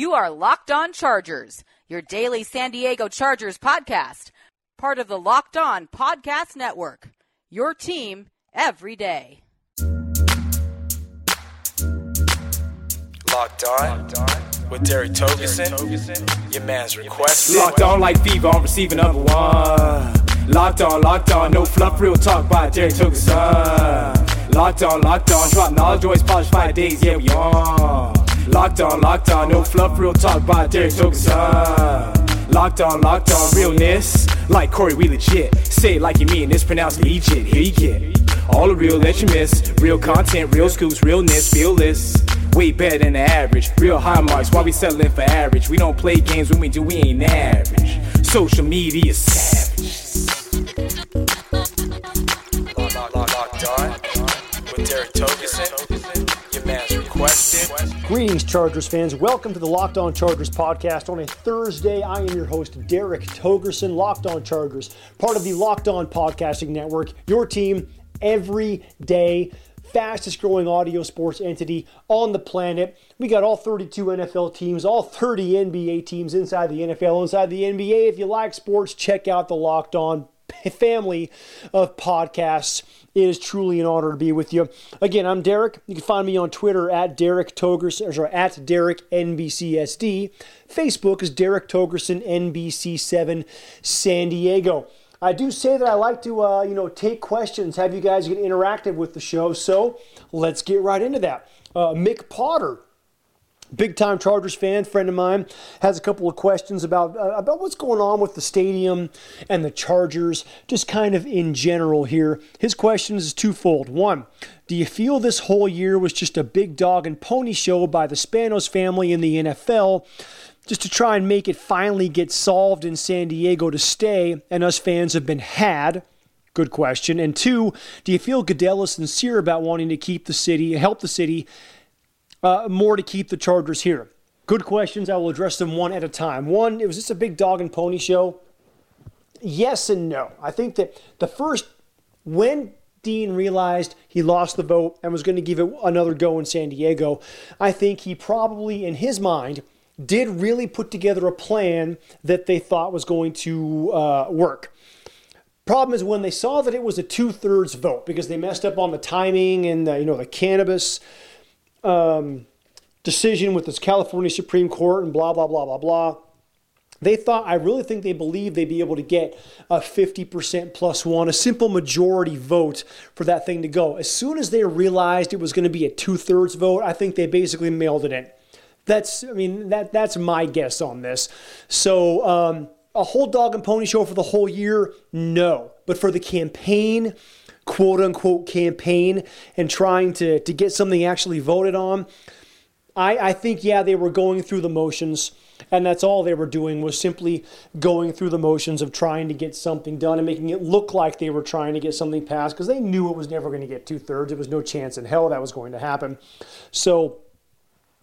You are Locked On Chargers, your daily San Diego Chargers podcast, part of the Locked On Podcast Network. Your team every day. Locked on. Locked on With Derek Togerson. Your man's request. Locked on like fever on receiving number one. Locked on, locked on, no fluff, real talk by Derek Togerson. Locked on, locked on, drop knowledge, always polish five days, yeah, we on. Locked on, locked on, no fluff, real talk by Derek on, locked on, realness. Like Corey, we legit. Say it like you mean, it's pronounced legit. Here you get all the real that you miss. Real content, real scoops, realness, fearless. Way better than the average. Real high marks, why we settling for average? We don't play games when we do, we ain't average. Social media savage. Locked, on. With Derek Togerson. Your man's requested. Greetings, Chargers fans. Welcome to the Locked On Chargers podcast. On a Thursday, I am your host, Derek Togerson, Locked On Chargers, part of the Locked On Podcasting Network, your team every day. Fastest growing audio sports entity on the planet. We got all 32 NFL teams, all 30 NBA teams inside the NFL, inside the NBA. If you like sports, check out the Locked On family of podcasts. It is truly an honor to be with you. Again, I'm Derek. You can find me on Twitter at Derek Togerson, or sorry, at Derek NBCSD. Facebook is Derek Togerson NBC7 San Diego. I do say that I like to, uh, you know, take questions, have you guys get interactive with the show. So let's get right into that. Uh, Mick Potter big time Chargers fan, friend of mine, has a couple of questions about uh, about what's going on with the stadium and the Chargers, just kind of in general here. His question is twofold. One, do you feel this whole year was just a big dog and pony show by the Spanos family in the NFL? Just to try and make it finally get solved in San Diego to stay, and us fans have been had. Good question. And two, do you feel Goodell is sincere about wanting to keep the city, help the city, uh, more to keep the Chargers here? Good questions. I will address them one at a time. One, it was just a big dog and pony show. Yes and no. I think that the first, when Dean realized he lost the vote and was going to give it another go in San Diego, I think he probably, in his mind, did really put together a plan that they thought was going to uh, work. Problem is when they saw that it was a two-thirds vote because they messed up on the timing and the, you know the cannabis um, decision with this California Supreme Court and blah blah blah blah blah. They thought, I really think they believed they'd be able to get a 50% plus one, a simple majority vote for that thing to go. As soon as they realized it was going to be a two thirds vote, I think they basically mailed it in. That's, I mean, that that's my guess on this. So, um, a whole dog and pony show for the whole year? No. But for the campaign, quote unquote campaign, and trying to, to get something actually voted on, I, I think, yeah, they were going through the motions, and that's all they were doing was simply going through the motions of trying to get something done and making it look like they were trying to get something passed because they knew it was never going to get two thirds. There was no chance in hell that was going to happen. So,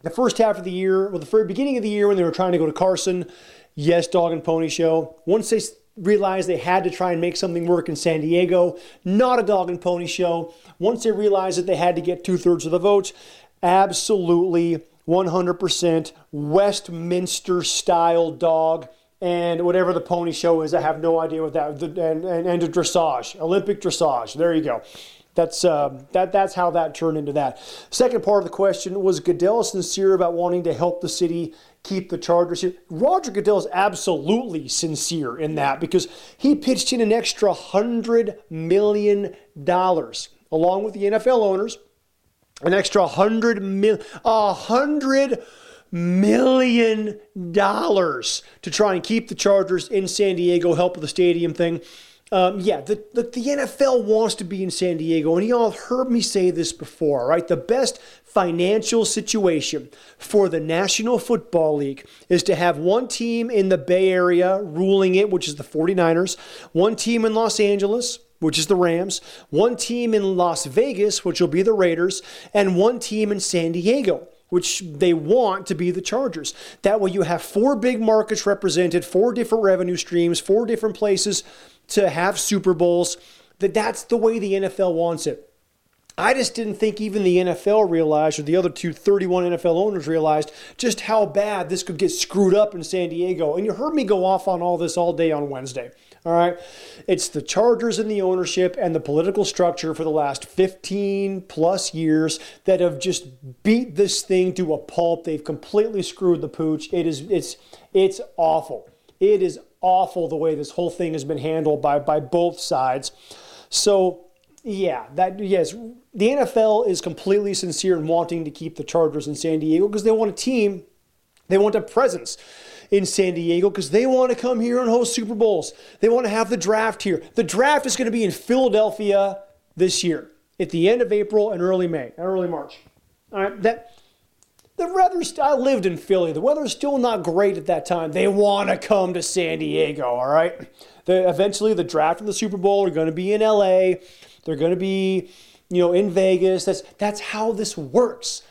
the first half of the year, well, the very beginning of the year when they were trying to go to Carson, yes, dog and pony show. Once they realized they had to try and make something work in San Diego, not a dog and pony show. Once they realized that they had to get two thirds of the votes, absolutely 100% Westminster style dog. And whatever the pony show is, I have no idea what that and and, and a dressage, Olympic dressage. There you go. That's uh, that. That's how that turned into that. Second part of the question was Goodell sincere about wanting to help the city keep the Chargers here? Roger Goodell is absolutely sincere in that because he pitched in an extra hundred million dollars along with the NFL owners, an extra hundred mil, a hundred million dollars to try and keep the Chargers in San Diego, help with the stadium thing. Um, yeah, the, the, the NFL wants to be in San Diego, and y'all have heard me say this before, right? The best financial situation for the National Football League is to have one team in the Bay Area ruling it, which is the 49ers, one team in Los Angeles, which is the Rams, one team in Las Vegas, which will be the Raiders, and one team in San Diego which they want to be the Chargers. That way, you have four big markets represented, four different revenue streams, four different places to have Super Bowls. That that's the way the NFL wants it. I just didn't think even the NFL realized, or the other two 31 NFL owners realized, just how bad this could get screwed up in San Diego. And you heard me go off on all this all day on Wednesday. All right. It's the Chargers and the ownership and the political structure for the last 15 plus years that have just beat this thing to a pulp. They've completely screwed the pooch. It is it's it's awful. It is awful the way this whole thing has been handled by by both sides. So yeah, that yes, the NFL is completely sincere in wanting to keep the Chargers in San Diego because they want a team, they want a presence in San Diego because they want to come here and host Super Bowls. They want to have the draft here. The draft is going to be in Philadelphia this year at the end of April and early May, early March. All right, that the weather. I lived in Philly. The weather's still not great at that time. They want to come to San Diego. All right. The, eventually, the draft and the Super Bowl are going to be in LA. They're going to be, you know, in Vegas. That's that's how this works.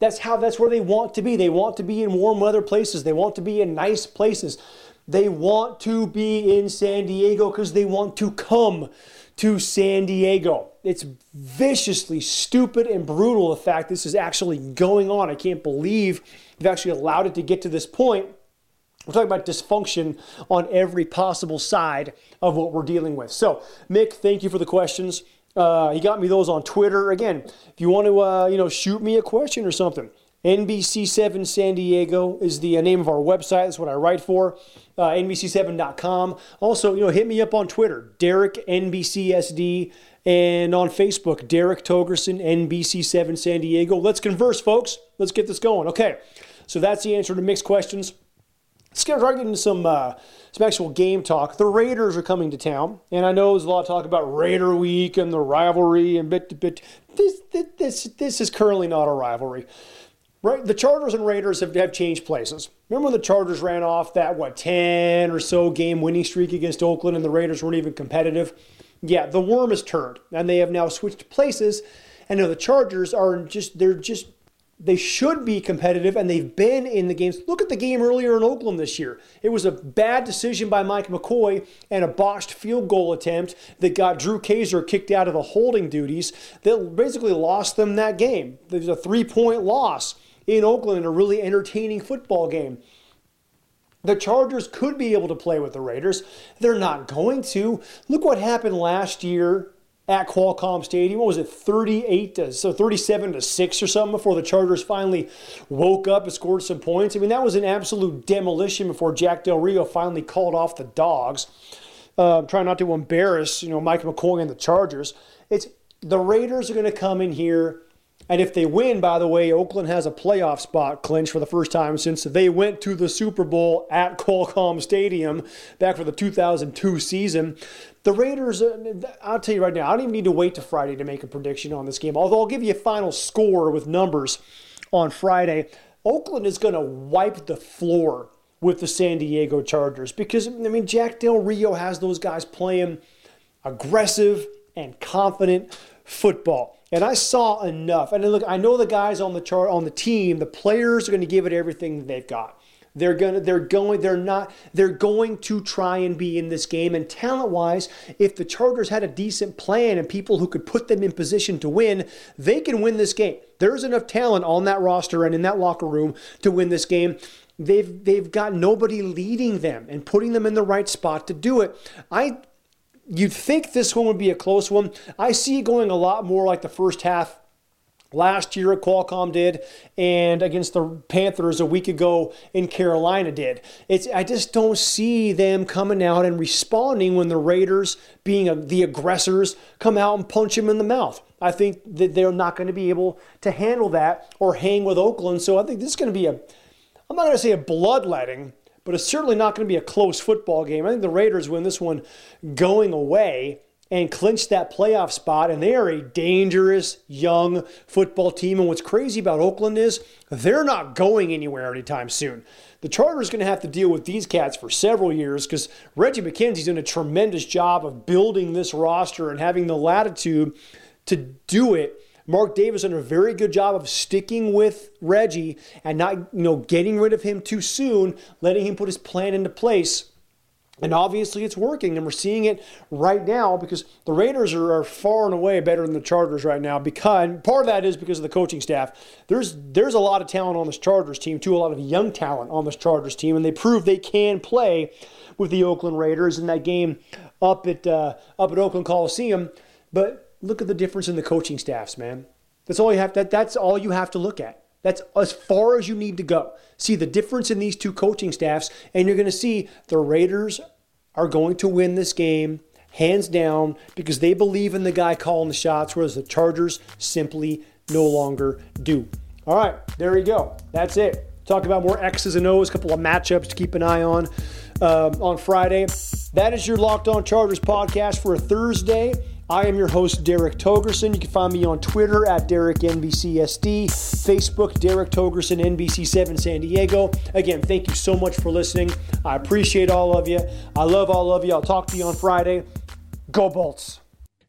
That's how that's where they want to be. They want to be in warm weather places. They want to be in nice places. They want to be in San Diego because they want to come to San Diego. It's viciously stupid and brutal the fact this is actually going on. I can't believe they've actually allowed it to get to this point. We're talking about dysfunction on every possible side of what we're dealing with. So, Mick, thank you for the questions. Uh, he got me those on Twitter. Again, if you want to, uh, you know, shoot me a question or something, NBC7 San Diego is the uh, name of our website. That's what I write for. Uh, NBC7.com. Also, you know, hit me up on Twitter, Derek NBCSD, and on Facebook, Derek Togerson, NBC7 San Diego. Let's converse, folks. Let's get this going. Okay, so that's the answer to Mick's questions. Let's get right into some uh, some actual game talk. The Raiders are coming to town, and I know there's a lot of talk about Raider Week and the rivalry and bit bit. This this this is currently not a rivalry. Right, the Chargers and Raiders have, have changed places. Remember when the Chargers ran off that what ten or so game winning streak against Oakland, and the Raiders weren't even competitive? Yeah, the worm has turned, and they have now switched places. And now the Chargers are just they're just they should be competitive, and they've been in the games. Look at the game earlier in Oakland this year. It was a bad decision by Mike McCoy and a botched field goal attempt that got Drew Kaser kicked out of the holding duties that basically lost them that game. There's a three point loss in Oakland in a really entertaining football game. The Chargers could be able to play with the Raiders. They're not going to. Look what happened last year at Qualcomm Stadium. What was it, 38 to so 37 to six or something before the Chargers finally woke up and scored some points. I mean, that was an absolute demolition before Jack Del Rio finally called off the dogs. Uh, trying not to embarrass, you know, Mike McCoy and the Chargers. It's the Raiders are going to come in here and if they win, by the way, Oakland has a playoff spot clinched for the first time since they went to the Super Bowl at Qualcomm Stadium back for the 2002 season. The Raiders, uh, I'll tell you right now, I don't even need to wait to Friday to make a prediction on this game, although I'll give you a final score with numbers on Friday. Oakland is going to wipe the floor with the San Diego Chargers because, I mean, Jack Del Rio has those guys playing aggressive and confident football. And I saw enough. And look, I know the guys on the chart on the team, the players are going to give it everything they've got. They're gonna, they're going, they're not, they're going to try and be in this game. And talent-wise, if the Chargers had a decent plan and people who could put them in position to win, they can win this game. There's enough talent on that roster and in that locker room to win this game. They've they've got nobody leading them and putting them in the right spot to do it. I You'd think this one would be a close one. I see it going a lot more like the first half last year at Qualcomm did and against the Panthers a week ago in Carolina did. It's I just don't see them coming out and responding when the Raiders being a, the aggressors come out and punch them in the mouth. I think that they're not going to be able to handle that or hang with Oakland. So I think this is going to be a I'm not going to say a bloodletting, but it's certainly not going to be a close football game. I think the Raiders win this one going away and clinch that playoff spot. And they are a dangerous young football team. And what's crazy about Oakland is they're not going anywhere anytime soon. The Chargers going to have to deal with these cats for several years because Reggie McKenzie's done a tremendous job of building this roster and having the latitude to do it. Mark Davis done a very good job of sticking with Reggie and not, you know, getting rid of him too soon, letting him put his plan into place. And obviously, it's working, and we're seeing it right now because the Raiders are, are, far and away better than the Chargers right now. Because part of that is because of the coaching staff. There's there's a lot of talent on this Chargers team, too, a lot of young talent on this Chargers team, and they prove they can play with the Oakland Raiders in that game up at uh, up at Oakland Coliseum. But look at the difference in the coaching staffs, man. That's all you have. That that's all you have to look at. That's as far as you need to go. See the difference in these two coaching staffs, and you're going to see the Raiders are going to win this game hands down because they believe in the guy calling the shots, whereas the Chargers simply no longer do. All right, there you go. That's it. Talk about more X's and O's, a couple of matchups to keep an eye on um, on Friday. That is your Locked On Chargers podcast for a Thursday. I am your host, Derek Togerson. You can find me on Twitter at DerekNBCSD, Facebook, Derek Togerson, NBC7 San Diego. Again, thank you so much for listening. I appreciate all of you. I love all of you. I'll talk to you on Friday. Go Bolts.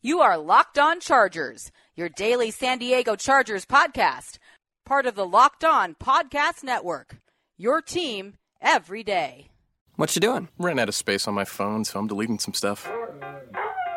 You are Locked On Chargers, your daily San Diego Chargers podcast, part of the Locked On Podcast Network. Your team every day. What you doing? Ran out of space on my phone, so I'm deleting some stuff.